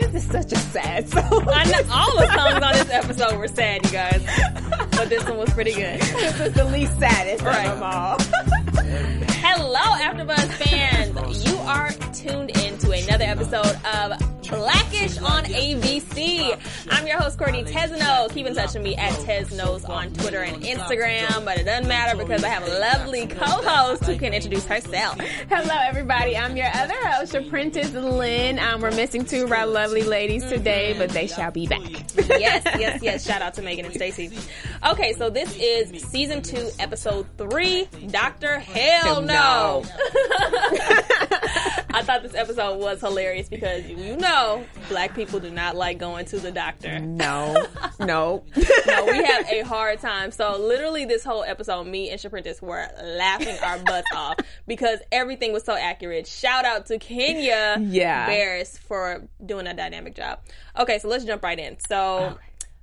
This is such a sad song. I know all the songs on this episode were sad, you guys. But this one was pretty good. this is the least saddest Right. of them all. Hello, AfterBuzz fans. You are tuned in to another episode of on ABC. I'm your host, Courtney Tesno. Keep in touch with me at Tesnos on Twitter and Instagram, but it doesn't matter because I have a lovely co-host who can introduce herself. Hello, everybody. I'm your other host, Apprentice Lynn. Um, we're missing two of our lovely ladies today, but they shall be back. yes, yes, yes. Shout out to Megan and Stacy. Okay, so this is season two, episode three. Doctor Hell No. I thought this episode was hilarious because you know black people do not like going to the doctor. No, no. No, we have a hard time. So literally this whole episode, me and Shaprentice were laughing our butts off because everything was so accurate. Shout out to Kenya Yeah. Barris for doing a dynamic job. Okay, so let's jump right in. So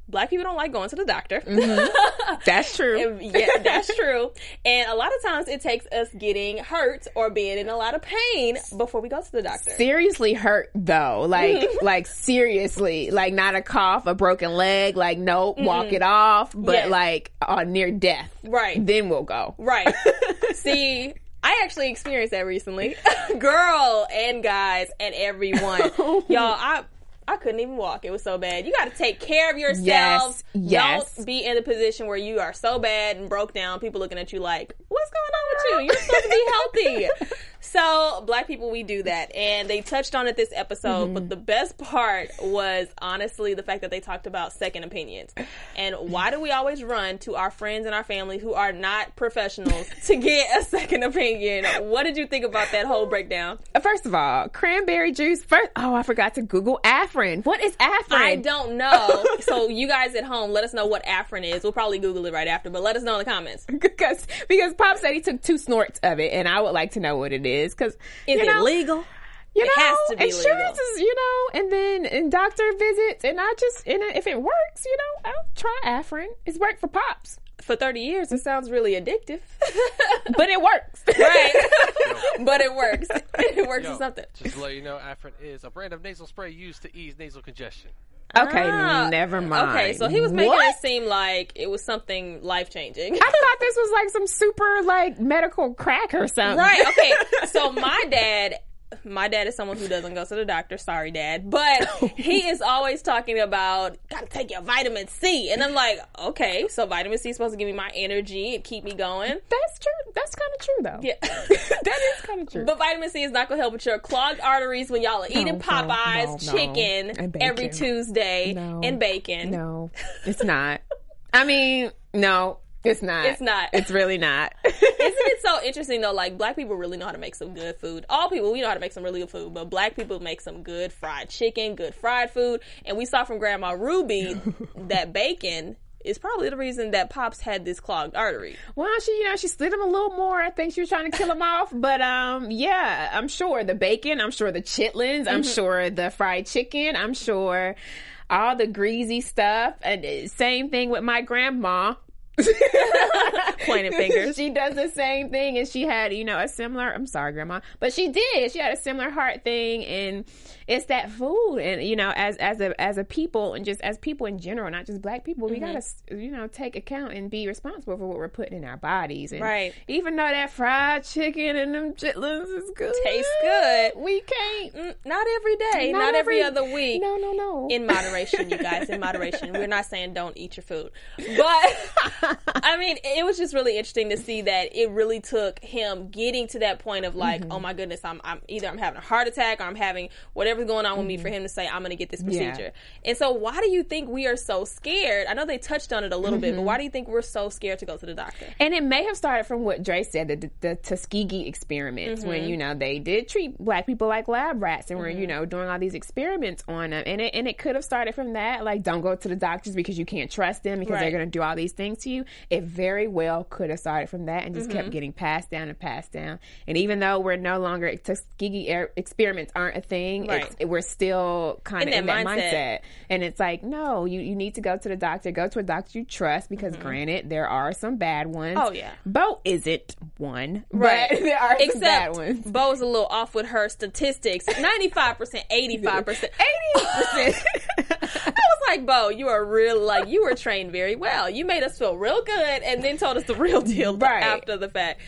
black people don't like going to the doctor. That's true. And, yeah, that's true. And a lot of times it takes us getting hurt or being in a lot of pain before we go to the doctor. Seriously hurt though, like like seriously, like not a cough, a broken leg, like nope, walk it off, but Yes. like uh, near death, Right. Then we'll go. Right. See, I actually experienced that recently. Girl and guys and everyone. Y'all, I I couldn't even walk. It was so bad. You got to take care of yourselves. Yes, yes. Don't be in a position where you are so bad and broke down. People looking at you like, "What's going on with you? You're supposed to be healthy." so, black people, we do that, and they touched on it this episode. Mm-hmm. But the best part was honestly the fact that they talked about second opinions and why do we always run to our friends and our family who are not professionals to get a second opinion? What did you think about that whole breakdown? First of all, cranberry juice. First, oh, I forgot to Google Afrin. What is Afrin? I don't know. so you guys at home, let us know what Afrin is. We'll probably Google it right after, but let us know in the comments. because because Pop said he took two snorts of it, and I would like to know what it is. Because Is it know, legal? You It know, has to be insurance legal. is you know, and then and doctor visits, and I just and if it works, you know, I'll try Afrin. It's worked for Pops, For 30 years, it sounds really addictive. but it works. right. but it works. It works Yo, for something. Just to let you know, Afrin is a brand of nasal spray used to ease nasal congestion. okay, Ah, never mind. Okay, so he was making What? it seem like it was something life changing. I thought this was like some super like medical crack or something. Right. Okay. So my dad, my dad is someone who doesn't go to the doctor. Sorry, dad, but he is always talking about gotta take your vitamin C, and I'm like, okay, so vitamin C is supposed to give me my energy and keep me going. That's true. That's kind of true though. Yeah. that is kind of true. But vitamin C is not going to help with your clogged arteries when y'all are eating no, Popeyes no, no. chicken every Tuesday and bacon. no, it's not. I mean, no, it's not. It's not. It's really not. Isn't it so interesting though? Like black people really know how to make some good food. All people we know how to make some really good food, but black people make some good fried chicken, good fried food. And we saw from Grandma Ruby that bacon is probably the reason that Pops had this clogged artery. Well, she, you know, she slid him a little more. I think she was trying to kill him off. But, um, yeah, I'm sure the bacon, I'm sure the chitlins, I'm sure the fried chicken, I'm sure all the greasy stuff. And uh, same thing with my grandma. Pointing fingers. she does the same thing and she had, you know, a similar, I'm sorry, grandma, but she did. She had a similar heart thing and it's that food. And, you know, as, as a, as a people and just as people in general, not just black people, we gotta, you know, take account and be responsible for what we're putting in our bodies. And Right. Even though that fried chicken and them chitlins is good. Tastes good. We can't. Mm, Not every day, not, every, other week. No, no, no. in moderation, you guys, in moderation. We're not saying don't eat your food. But I mean, it was just really interesting to see that it really took him getting to that point of like, Mm-hmm. oh my goodness, I'm, I'm either I'm having a heart attack or I'm having whatever's going on with me for him to say I'm going to get this Mm-hmm. Yeah. procedure. And so, why do you think we are so scared? I know they touched on it a little Mm-hmm. bit, but why do you think we're so scared to go to the doctor? And it may have started from what Dre said, the, the Tuskegee experiments, Mm-hmm. when you know they did treat black people like lab rats, and were you know doing all these experiments on them, and it and it could have started from that, like don't go to the doctors because you can't trust them because they're going to do all these things to you. It very well could have started from that and just Mm-hmm. kept getting passed down and passed down. And even though we're no longer Tuskegee air experiments aren't a thing, Right. we're still kind of In in that that mindset. mindset. And it's like, no, you, you need to go to the doctor. Go to a doctor you trust because, granted, there are some bad ones. Mm-hmm. Oh, yeah. Bo isn't one, Right. there are some bad Except ones. Bo's a little off with her statistics. 95%, 85%. 80%. I was like, Bo, you are real, like, you were trained very well. You made us feel real good and then told us the real deal Right. after the fact.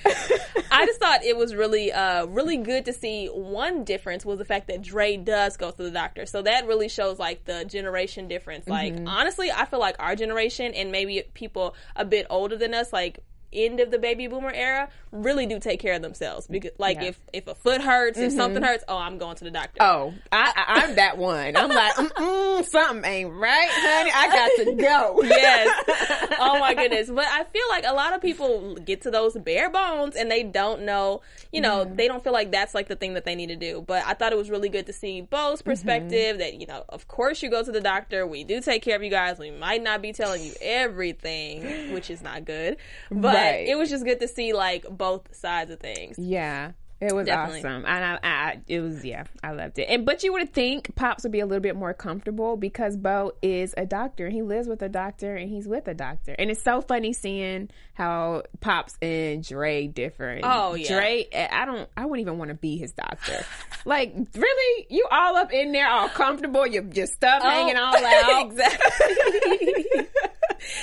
I just thought it was really, uh, really good to see one difference was the fact that Dre does go to the doctor. So that really shows, like, the generation difference. Like, Mm-hmm. honestly, I feel like our generation and maybe people a bit older than us, like, end of the baby boomer era really do take care of themselves because like Yeah. if if a foot hurts if something hurts oh i'm going to the doctor oh, I, I, I'm that one. I'm like, Mm-mm, something ain't right, honey. I got to go. yes. Oh my goodness. But I feel like a lot of people get to those bare bones and they don't know, you know, they don't feel like that's like the thing that they need to do. But I thought it was really good to see Bo's Mm-hmm. perspective that, you know, of course you go to the doctor. We do take care of you guys. We might not be telling you everything, which is not good. But Right. it was just good to see like both sides of things. Yeah. It was Definitely. awesome, and I, I, it was yeah, I loved it. And but you would think Pops would be a little bit more comfortable because Bo is a doctor. He lives with a doctor, and he's with a doctor. And it's so funny seeing how Pops and Dre differ. Oh, yeah. Dre, eh, I don't, I wouldn't even want to be his doctor. like really, you all up in there, all comfortable, your your stuff oh. hanging all out. exactly.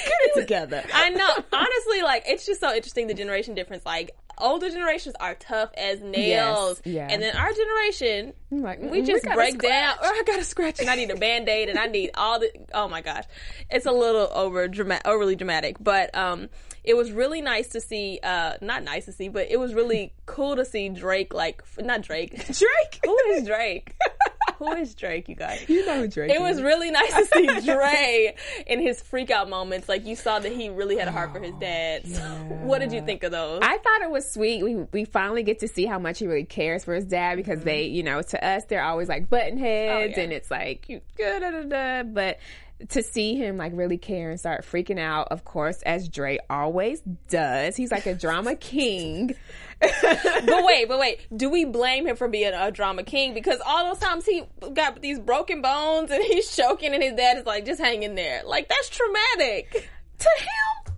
Get it together. I know. Honestly, like it's just so interesting the generation difference. Like older generations are tough as nails, Yes, yeah. and then our generation, like, we mm, we just got break down. Or I got a scratch, and I need a band aid, and I need all the. Oh my gosh, it's a little over dramatic, overly dramatic, but um. It was really nice to see, uh, not nice to see, but it was really cool to see Drake, like, not Drake. Drake. Who is Drake? Who is Drake, you guys? You know who Drake It was really nice to see Dre in his freak out moments. Like you saw that he really had a heart for his dad. So what did you think of those? I thought it was sweet. We we finally get to see how much he really cares for his dad because mm-hmm. they, you know, to us they're always like button oh, heads Oh, yeah. and it's like you da, da, da. but to see him like really care and start freaking out, of course, as Dre always does. He's like a drama king. but wait, but wait. Do we blame him for being a drama king? Because all those times he got these broken bones and he's choking and his dad is like, just hang in there. Like that's traumatic. to him.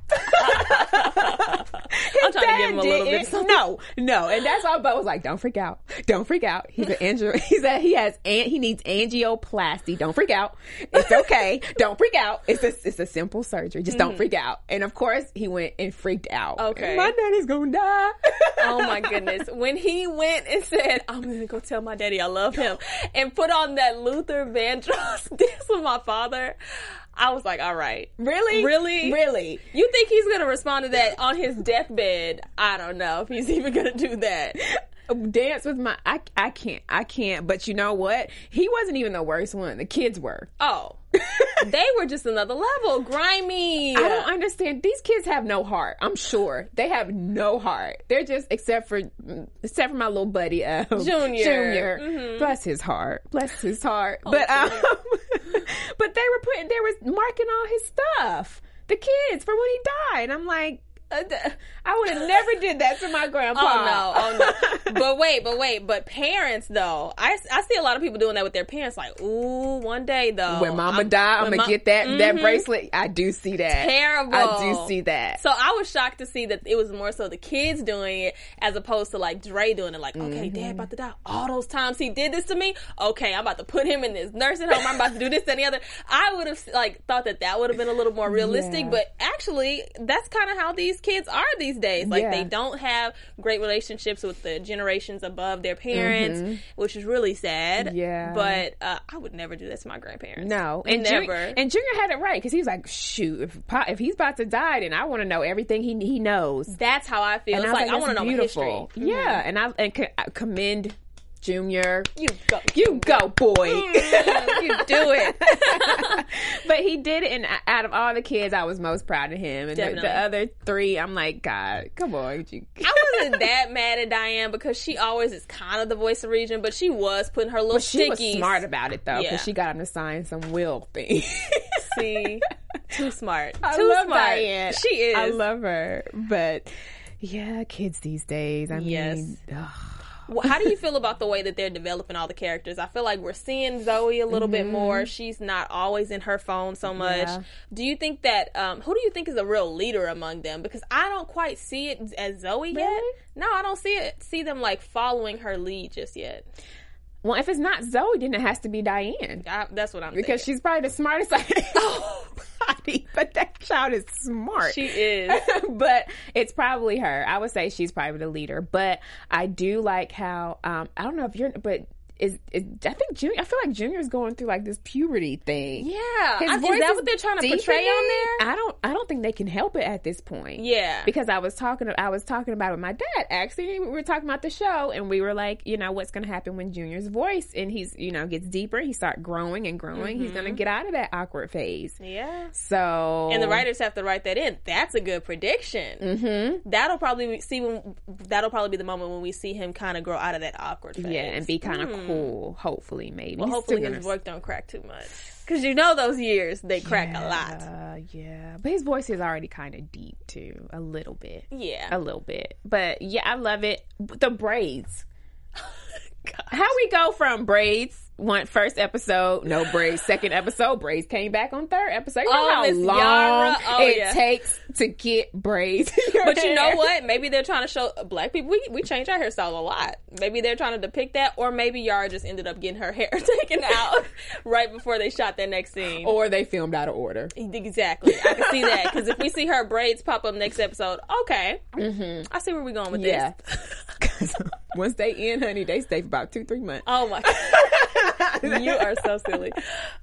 I'm trying to give him a little bit something. No, no, and that's why Bo was like, "Don't freak out, don't freak out." He's an angio. He said he has an, he needs angioplasty. Don't freak out. It's okay. don't freak out. It's a it's a simple surgery. Just don't freak out. And of course, he went and freaked out. Mm-hmm. Okay. my daddy's gonna die. Oh my goodness. When he went and said, I'm gonna go tell my daddy I love him and put on that Luther Vandross dance with my father, I was like, all right. really, Really? really. You think he's gonna respond to that on his deathbed? I don't know if he's even gonna do that. Dance with my I I can't I can't. But you know what? He wasn't even the worst one. The kids were. Oh. they were just another level. Grimy. I don't understand. These kids have no heart. I'm sure they have no heart. They're just except for except for my little buddy uh, Junior. Junior. Mm-hmm. Bless his heart. Bless his heart. Oh, but um, but they were putting they were marking all his stuff. The kids for when he died. I'm like. I would have never did that to my grandpa. Oh no, oh no. but wait, but wait, but parents though. I, I see a lot of people doing that with their parents like, "Ooh, one day though when mama I'm- die, I'm gonna ma- get that that Mhm. bracelet. I do see that. Terrible. I do see that. So I was shocked to see that it was more so the kids doing it as opposed to like Dre doing it. Like, okay, Mm-hmm. dad about to die. All those times he did this to me. Okay, I'm about to put him in this nursing home. I'm about to do this and the other. I would have like thought that that would have been a little more realistic, Yeah. but actually, that's kind of how these kids are these days. Like Yeah. they don't have great relationships with the generations above their parents, which is really sad. Mm-hmm. Yeah. But uh, I would never do that to my grandparents. No, and never. Junior, and Junior had it right because he was like, "Shoot, if if he's about to die, then I want to know everything he he knows." That's how I feel. And it's was like, I want to know my history. beautiful." Yeah, and I and co- I commend Junior. You go. You go, boy. Mm, you do it. but he did it, and out of all the kids, I was most proud of him. And the, the other three, I'm like, God, come on, you. I wasn't that mad at Diane because she always is kind of the voice of reason, but she was putting her little She was smart about it though, because Yeah. she got him to sign some will thing. See, too smart. I too love smart. Diane. She is. I love her, but yeah, kids these days. I Yes. mean, ugh. How do you feel about the way that they're developing all the characters? I feel like we're seeing Zoe a little bit more. She's not always in her phone so much. Mm-hmm. Yeah. Do you think that um, who do you think is a real leader among them? Because I don't quite see it as Zoe yet. No, I don't see it. See them like following her lead just yet. Well, if it's not Zoe, then it has to be Diane I, that's what I'm because thinking. she's probably the smartest body. But that child is smart. she is. but it's probably her. I would say she's probably the leader. But I do like how um, I don't know if you're, but is, is I think Junior. I feel like Junior's going through like this puberty thing. Yeah, His I- is that is what they're trying to portray on there? I don't. I don't think they can help it at this point. Yeah. because I was talking. I was talking about it with my dad. Actually, we were talking about the show, and we were like, you know, what's going to happen when Junior's voice and he's, you know, gets deeper. He start growing and growing. He's going to get out of that awkward phase. yeah. So And the writers have to write that in. That's a good prediction. Mm-hmm. That'll probably be- see when that'll probably be the moment when we see him kind of grow out of that awkward phase. yeah, and be kind of cool. Hopefully, maybe. Well, hopefully his gonna- work don't crack too much. Because you know those years they crack a lot. Uh, yeah, but his voice is already kind of deep too, a little bit, Yeah. a little bit. But yeah, I love it. The braids. How we go from braids one first episode, no braids. Second episode, braids came back on third episode. You know Oh, how long Oh, it yeah. takes to get braids. But you know what? Maybe they're trying to show black people we, we change our hairstyle a lot. Maybe they're trying to depict that, or maybe Yara just ended up getting her hair taken out right before they shot their next scene. Or they filmed out of order. Exactly. I can see that because if we see her braids pop up next episode, okay, mm-hmm. I see where we're going with Yeah. this. Once they in, honey, they stay for about two, three months. Oh my god. you are so silly.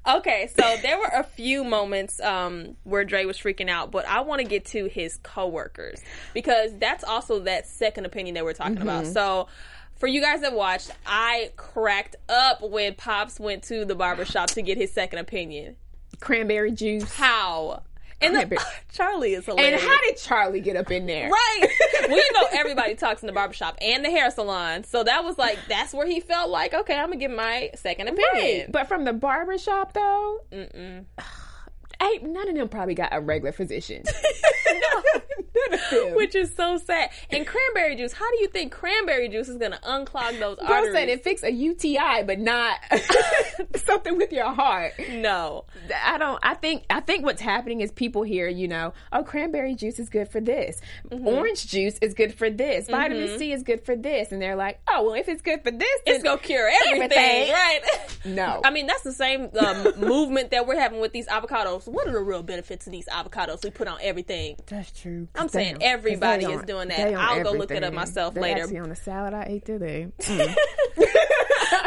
Okay, so there were a few moments um, where Dre was freaking out, but I want to get to his coworkers because that's also that second opinion that we're talking about. So for you guys that watched, I cracked up when Pops went to the barbershop to get his second opinion. Cranberry juice. How? And the, Cranberry- Charlie is And how did Charlie get up in there? Right. well, you know, everybody talks in the barbershop and the hair salon. So that was like, that's where he felt like, okay, I'm going to give my second opinion. Right. But from the barber shop though, ain't none of them probably got a regular physician. Which is so sad. And cranberry juice, how do you think cranberry juice is going to unclog those Bro arteries? said it fix a UTI, but not something with your heart. no. I don't. I think. I think what's happening is people here. You know, oh, cranberry juice is good for this. Mm-hmm. Orange juice is good for this. Vitamin C is good for this. And they're like, oh, well, if it's good for this, It's going to cure everything. Everything. Right. No. I mean, that's the same um, movement that we're having with these avocados. What are the real benefits of these avocados we put on everything? That's true. I'm They saying everybody is doing that. I'll go look it up everything. myself They later. On the salad I ate today. Mm.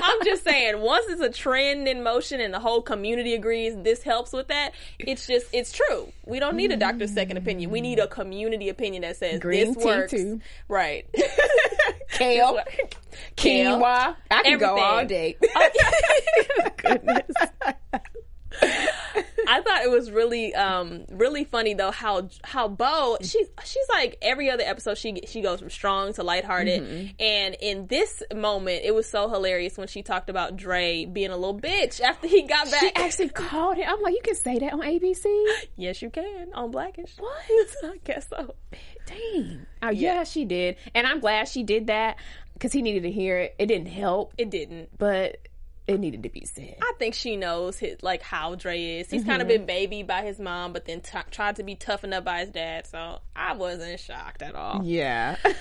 I'm just saying, once it's a trend in motion and the whole community agrees this helps with that, it's just, it's true. We don't need a doctor's second opinion. We need a community opinion that says Green this works. too. Right. Kale, Kale. quinoa. I can go Everything. all day. Goodness. I thought it was really, um, really funny though how how Bo she's she's like every other episode she she goes from strong to lighthearted, Mm-hmm. and in this moment it was so hilarious when she talked about Dre being a little bitch after he got back. She actually called him. I'm like, you can say that on ABC. yes, you can on Blackish. What? I guess so. Dang. Oh yeah, she did, and I'm glad she did that because he needed to hear it. It didn't help, It didn't. but it needed to be said. I think she knows his, like how Dre is. He's Mm-hmm. kind of been babied by his mom, but then t- tried to be toughened up by his dad. So I wasn't shocked at all. Yeah.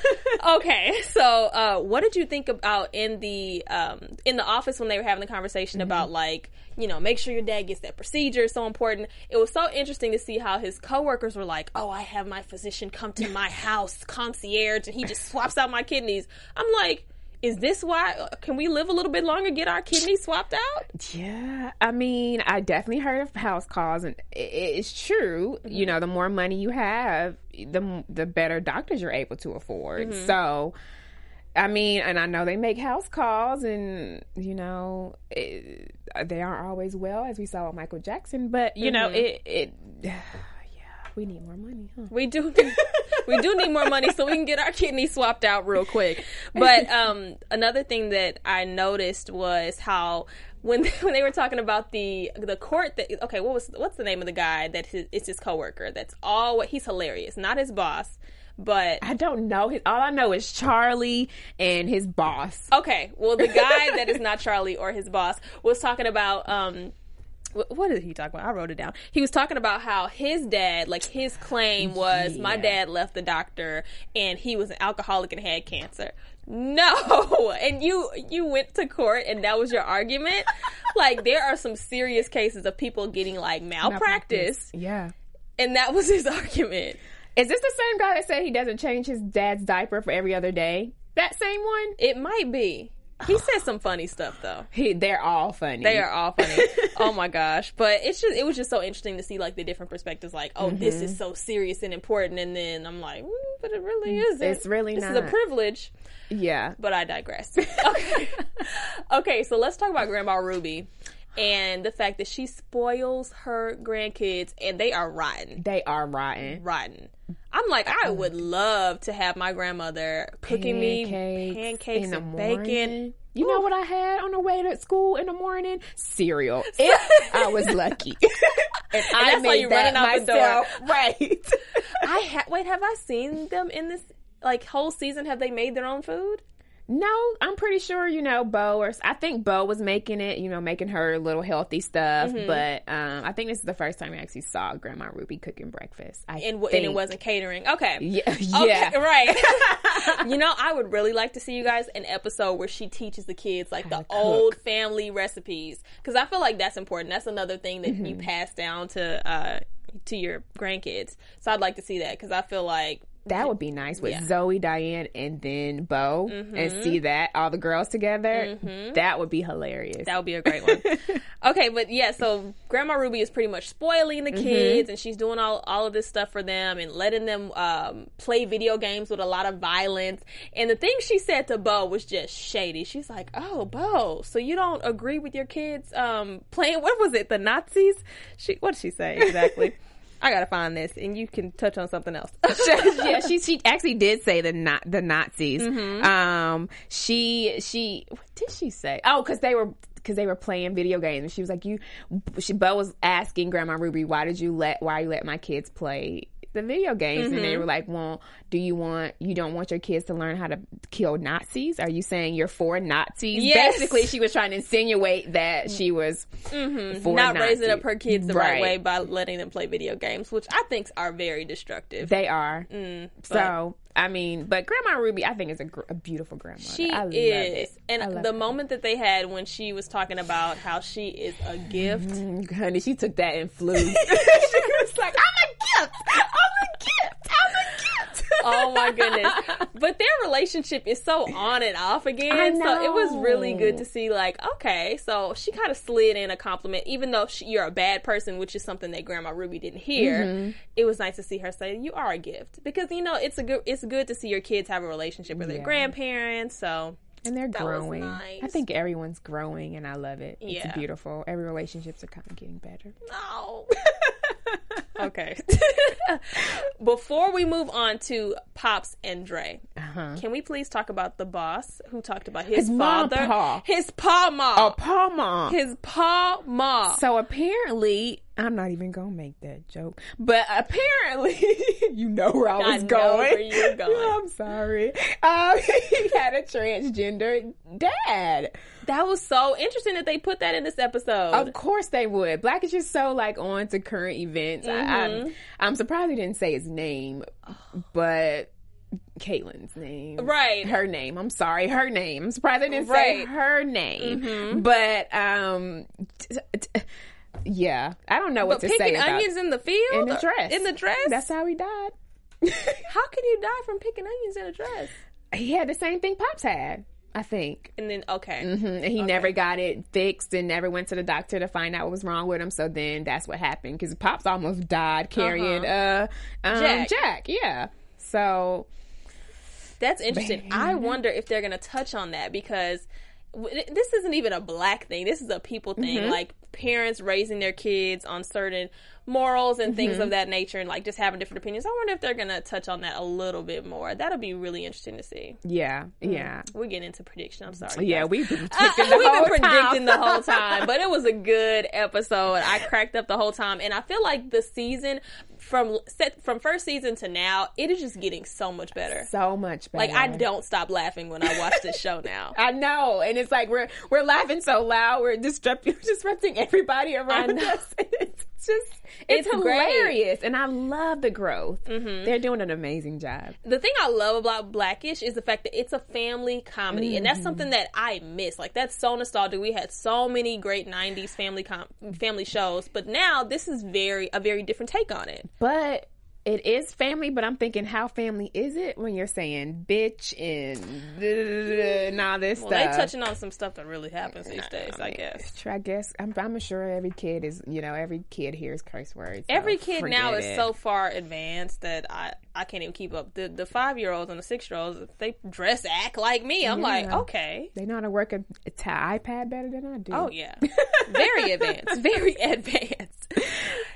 Okay, so uh, what did you think about in the um, in the office when they were having the conversation Mm-hmm. about like you know make sure your dad gets that procedure? So important. It was so interesting to see how his coworkers were like, "Oh, I have my physician come to my house, concierge, and he just swaps out my kidneys." I'm like. Is this why? Can we live a little bit longer, get our kidneys swapped out? Yeah, I mean, I definitely heard of house calls, and it's true. Mm-hmm. You know, the more money you have, the the better doctors you're able to afford. Mm-hmm. So, I mean, and I know they make house calls, and you know, it, they aren't always well, as we saw with Michael Jackson. But you know, mm-hmm. it it we need more money, huh? We do need, we do need more money so we can get our kidneys swapped out real quick. But um, another thing that I noticed was how when when they were talking about the the court that okay, what was what's the name of the guy that his, it's his coworker? That's all he's hilarious, not his boss, but I don't know. All I know is Charlie and his boss. Okay, well, the guy that is not Charlie or his boss was talking about um. Wh- What did he talk about? I wrote it down. He was talking about how his dad, like his claim was, my dad left the doctor and he was an alcoholic and had cancer. No, and you you went to court and that was your argument. like there are some serious cases of people getting like malpractice, Yeah. and that was his argument. Is this the same guy that said he doesn't change his dad's diaper for every other day? That same one? It might be. He said some funny stuff though. He, they're all funny. They are all funny. oh my gosh. But it's just it was just so interesting to see like the different perspectives like, oh, this Mm-hmm. is so serious and important and then I'm like, mm, but it really isn't. It's really not this is a privilege. Yeah. But I digress. okay. okay, so let's talk about Grandma Ruby and the fact that she spoils her grandkids and they are rotten. They are rotten. Rotten. I'm like, I mm. would love to have my grandmother cooking me Pancakes pancakes in and bacon. You know what I had on the way to school in the morning? Cereal. If I was lucky. and I that's made you that running out the myself. Right. I ha- wait. Have I seen them in this like whole season? Have they made their own food? No, I'm pretty sure, you know, Bo or I think Bo was making it, you know, making her little healthy stuff. Mm-hmm. But um, I think this is the first time I actually saw Grandma Ruby cooking breakfast. I And, w- and it wasn't catering. Okay. Yeah. Okay, yeah. right. you know, I would really like to see you guys an episode where she teaches the kids like the old family recipes because I feel like that's important. That's another thing that Mm-hmm. you pass down to uh to your grandkids. So I'd like to see that because I feel like That would be nice with Yeah. Mm-hmm. Zoe, Diane, and then Bo, and see that all the girls together. That would be hilarious. That would be a great one. okay, but yeah, so Grandma Ruby is pretty much spoiling the Mm-hmm. kids, and she's doing all all of this stuff for them and letting them um, play video games with a lot of violence. And the thing she said to Bo was just shady. She's like, "Oh, Bo, so you don't agree with your kids um, playing? What was it? The Nazis? She what did she say exactly?" I gotta find this, and you can touch on something else. yeah, she she actually did say the not the Nazis. Mm-hmm. Um, she she what did she say? Oh, because they were because they were playing video games. And she was like, "You." She Bo was asking Grandma Ruby, "Why did you let Why you let my kids play?" The video games, and Mm-hmm. they were like, "Well, do you want you don't want your kids to learn how to kill Nazis? Are you saying you're for Nazis?" Yes. Basically, she was trying to insinuate that she was Mm-hmm. Not raising up her kids the right. Right. way by letting them play video games, which I think are very destructive. They are. Mm, so, I mean, but Grandma Ruby, I think is a, gr- a beautiful grandma. She is. it. And the her. moment that they had when she was talking about how she is a gift. Mm, honey, she took that and flew. was like, "I'm a gift. I'm a gift. I'm a gift." Oh my goodness. But their relationship is so on and off again. So it was really good to see, like, okay, so she kind of slid in a compliment, even though she, you're a bad person, which is something that Grandma Ruby didn't hear. Mm-hmm. It was nice to see her say, "You are a gift," because you know it's a good it's good to see your kids have a relationship with their grandparents. So and they're was growing. nice. I think everyone's growing, and I love it. Yeah. It's beautiful. Every relationships are kind of getting better. No. okay. Before we move on to Pops and Dre, can we please talk about the boss who talked about his, His mom father? pa. His pa ma. Oh, Palma. his pa ma. So apparently, I'm not even gonna make that joke, but apparently, you know where I was know going. where you were going. I'm sorry. Um, he had a transgender dad. That was so interesting that they put that in this episode. Of course they would. Blackish just so like on to current events. I, Mm-hmm. I'm, I'm surprised they didn't say his name, but Caitlin's name, Right. Her name. I'm sorry, her name. I'm surprised they didn't say Right. Mm-hmm. her name. But um, t- t- yeah, I don't know what but to say picking onions in the field? in the dress. In the dress? That's how he died. How can you die from picking onions in a dress? he had the same thing Pops had. I think. And then, okay. Mhm. And he never got it fixed and never went to the doctor to find out what was wrong with him. So then that's what happened because Pops almost died carrying uh, um, Jack. Jack. Yeah. So That's interesting. I wonder if they're going to touch on that because this isn't even a black thing. This is a people thing. Mm-hmm. Like parents raising their kids on certain morals and things Mm-hmm. of that nature and like just having different opinions. I wonder if they're going to touch on that a little bit more. That'll be really interesting to see. yeah, yeah, We're getting into prediction. I'm sorry. yeah. guys. We've been predicting the we've whole been predicting the whole time, but it was a good episode. I cracked up the whole time, and I feel like the season from set from first season to now, it is just getting so much better. so much better. Like I don't stop laughing when I watch this show now. I know, and it's like we're we're laughing so loud, we're disrupting, disrupting everybody around us. It's just it's, It's great. hilarious, and I love the growth. Mm-hmm. They're doing an amazing job. the thing I love about Blackish is the fact that it's a family comedy, and that's something mm-hmm. that I miss. Like that's so nostalgic. We had so many great '90s family com- family shows, but now this is very a very different take on it. But it is family, but I'm thinking, how family is it when you're saying bitch and, and all this Well, stuff? they touching on some stuff that really happens these days, I guess. I guess I'm, I'm sure every kid is, you know, every kid hears curse words. so Every kid now is it. so far advanced that I, I can't even keep up. The the five year olds and the six year olds, they dress act like me. I'm like, okay. They know how to work a, a t- iPad better than I do. Oh yeah, very advanced, very advanced.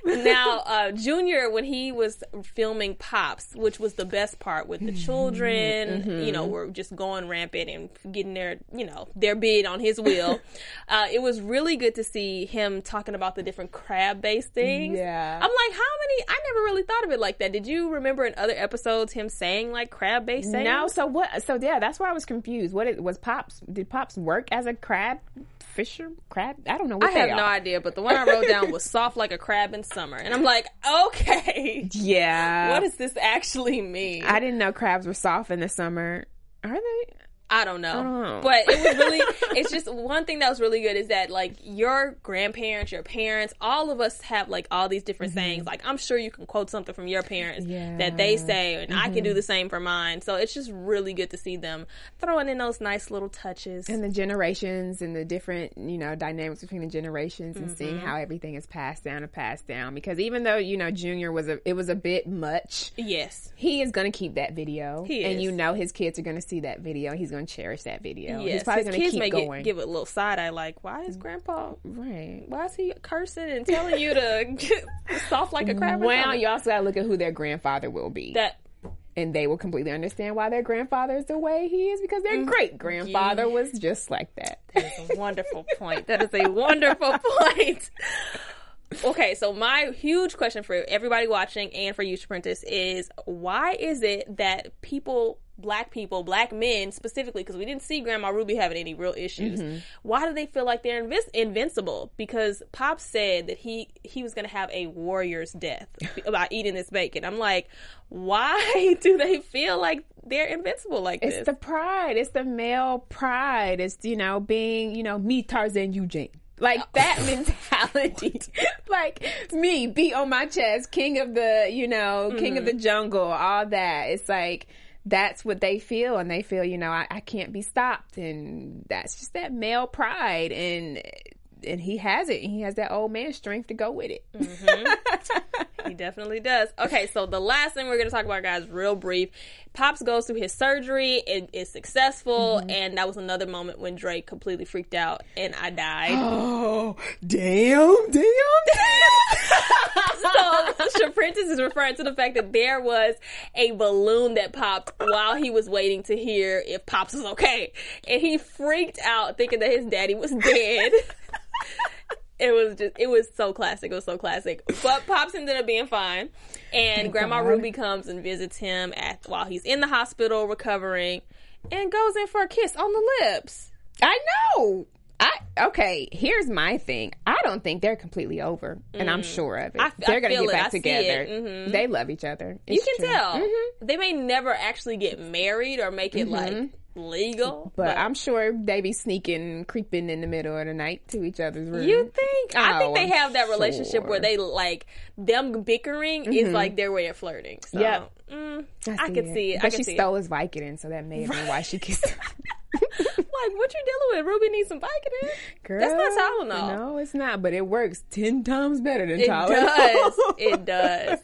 Now, uh, Junior, when he was filming Pops, which was the best part with the children, you know, were just going rampant and getting their, you know, their bid on his wheel. uh, it was really good to see him talking about the different crab-based things. Yeah. I'm like, how many? I never really thought of it like that. Did you remember in other episodes him saying like crab-based things? No, so what? So yeah, that's why I was confused. What it, was Pops? Did Pops work as a crab fisher? Crab? I don't know. What I have are. no idea, but the one I wrote down was soft like a crab in summer. And I'm like, okay, Yeah. what does this actually mean? I didn't know crabs were soft in the summer. Are they? I don't know. don't. But it was really, it's just one thing that was really good is that like your grandparents, your parents, all of us have like all these different sayings. Like I'm sure you can quote something from your parents that they say, and I can do the same for mine. So it's just really good to see them throwing in those nice little touches. and the generations and the different you know dynamics between the generations and Mm-hmm. seeing how everything is passed down and passed down because even though you know junior was a it was a bit much yes. he is going to keep that video He and you know his kids are going to see that video he's going to cherish that video Yes. he's probably going to kids keep may going get, give it a little side eye like, why is grandpa right why is he cursing and telling you to get soft like a crab? well you also got to look at who their grandfather will be that and they will completely understand why their grandfather is the way he is because their mm-hmm. great grandfather was just like that. that is a wonderful point. That is a wonderful point. Okay, so my huge question for everybody watching and for you, Apprentice, is why is it that people, black people, black men specifically, because we didn't see Grandma Ruby having any real issues, mm-hmm. why do they feel like they're invis- invincible? Because Pop said that he he was going to have a warrior's death about eating this bacon. I'm like, why do they feel like they're invincible like It's this? the pride. It's the male pride. It's you know being you know me Tarzan Eugene. Like that mentality. like me, beat on my chest, king of the you know king of mm-hmm. the jungle, all that. It's like that's what they feel, and they feel you know I, I can't be stopped, and that's just that male pride, and and he has it. And He has that old man strength to go with it. Mm-hmm. He definitely does. Okay, so the last thing we're going to talk about, guys, real brief. Pops goes through his surgery. It is successful, mm-hmm. and that was another moment when Drake completely freaked out, and I died. Oh damn, damn, damn. so Shaprentice is referring to the fact that there was a balloon that popped while he was waiting to hear if Pops was okay, and he freaked out thinking that his daddy was dead. It was just, it was so classic. It was so classic. But Pops ended up being fine. And Grandma God. Ruby comes and visits him at while he's in the hospital recovering and goes in for a kiss on the lips. I know. I okay. Here's my thing. I don't think they're completely over, and I'm sure of it. Mm. I- they're gonna get it. back I together. Mhm. They love each other. You can true. tell. Mhm. They may never actually get married or make it like legal. But I'm sure they be sneaking, creeping in the middle of the night to each other's room. You think? I think Oh, they I'm have that relationship where they like them bickering is like their way of flirting. So, Yep. mm, I, see can see it. But I can she see stole his Vicodin, so that may have been why she kissed him. Like, what you dealing with? Ruby needs some Vicodin. Girl, That's not Tylenol. No, it's not. But it works ten times better than It Tylenol. does. It does.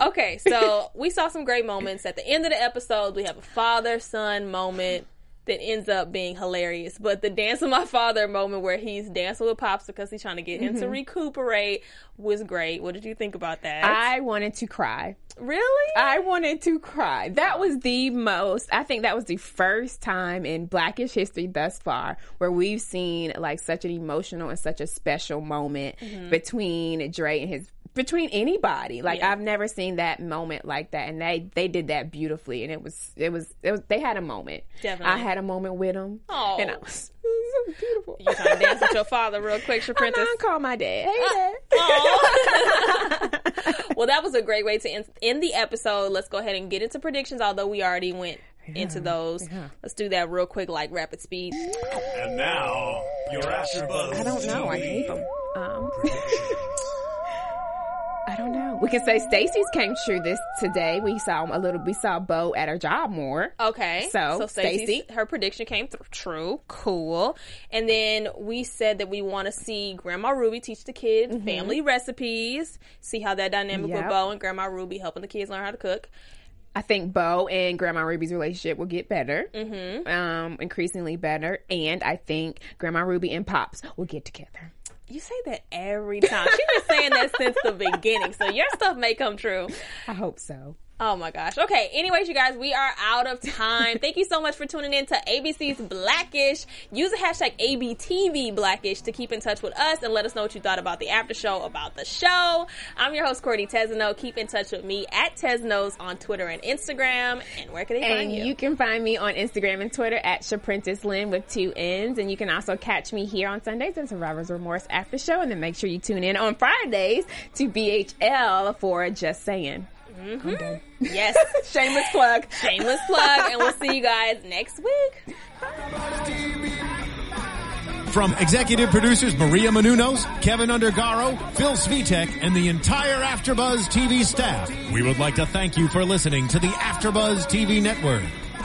Okay, so we saw some great moments at the end of the episode. We have a father son moment that ends up being hilarious. But the dance with my father moment where he's dancing with Pops because he's trying to get him to mm-hmm. recuperate was great. What did you think about that? I wanted to cry. really? I wanted to cry. That was the most, I think that was the first time in Blackish history thus far where we've seen like such an emotional and such a special moment mm-hmm. between Dre and his between anybody. Like Yeah. I've never seen that moment like that and they they did that beautifully and it was it was it was they had a moment. Definitely. I had a moment with them. Aw. And I was, it was so beautiful. you trying to dance with your father real quick, I Princess? call my dad. Hey dad. well, that was a great way to end, end the episode. Let's go ahead and get into predictions, although we already went into those. Let's do that real quick, like rapid speed. And now, your AfterBuzz I don't know. I hate them. Um, I don't know. We can say Stacy's came true this today. We saw a little. We saw Bo at her job more. Okay. So, so Stacey. her prediction came through. True. Cool. And then we said that we want to see Grandma Ruby teach the kids family recipes, see how that dynamic with Bo and Grandma Ruby helping the kids learn how to cook. I think Bo and Grandma Ruby's relationship will get better, mm-hmm. um, increasingly better, and I think Grandma Ruby and Pops will get together. You say that every time. She's been saying that since the beginning, so your stuff may come true. I hope so. Oh my gosh. Okay. Anyways, you guys, we are out of time. Thank you so much for tuning in to ABC's Blackish. Use the hashtag ABTV Blackish to keep in touch with us and let us know what you thought about the after show, about the show. I'm your host, Courtney Tesno. Keep in touch with me at Tesnos on Twitter and Instagram. And where can they And find you? you can find me on Instagram and Twitter at Shaprentice Lynn with two N's. And you can also catch me here on Sundays in Survivor's Remorse After Show. And then make sure you tune in on Fridays to BHL for Just Saying. Mm-hmm. I'm done. yes. Shameless plug. Shameless plug. And we'll see you guys next week. From executive producers Maria Menounos, Kevin Undergaro, Phil Svitek, and the entire AfterBuzz TV staff, we would like to thank you for listening to the AfterBuzz TV network.